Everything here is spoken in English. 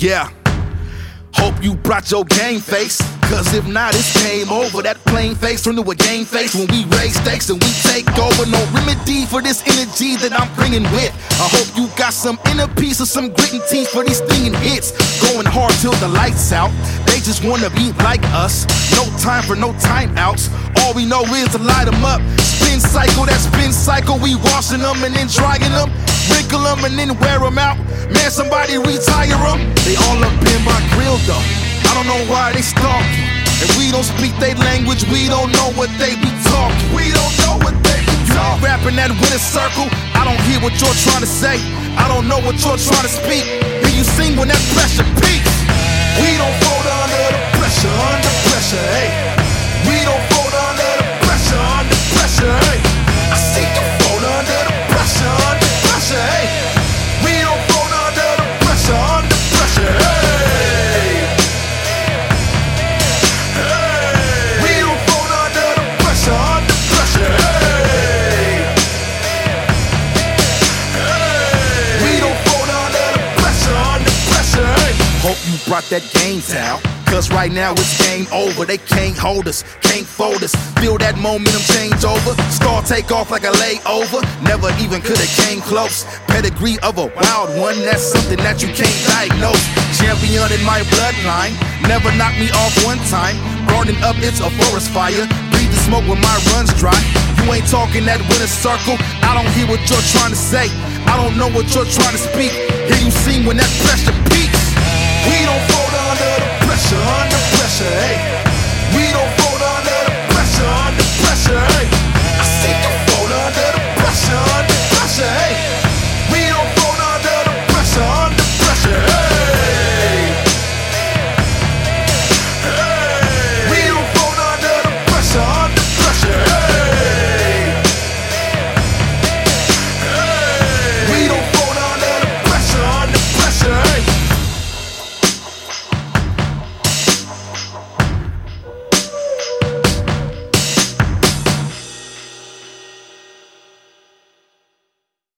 Yeah. Hope you brought your game face. Cause if not, it's game over. That plain face turned to a game face when we raise stakes and we take over. No remedy for this energy that I'm bringing with. I hope you got some inner peace or some grit and teeth for these stinging hits. Going hard till the lights out. They just wanna be like us. No time for no timeouts. All we know is to light them up. Spin cycle, that spin cycle. We washing them and then drying them. Wrinkle them and then wear them out. Man, somebody retire them. They all up in my grill though. I don't know why they stalking. And we don't speak their language, we don't know what they be talking. We don't know what they be talking. Rapping that winner circle, I don't hear what you're trying to say. I don't know what you're trying to speak. You brought that game down. Cause right now it's game over. They can't hold us, can't fold us. Feel that momentum change over. Star take off like a layover. Never even could have came close. Pedigree of a wild one, that's something that you can't diagnose. Champion in my bloodline. Never knocked me off one time. Burning up, it's a forest fire. Breathe the smoke when my runs dry. You ain't talking that winner circle. I don't hear what you're trying to say. I don't know what you're trying to speak. Hear you sing when that pressure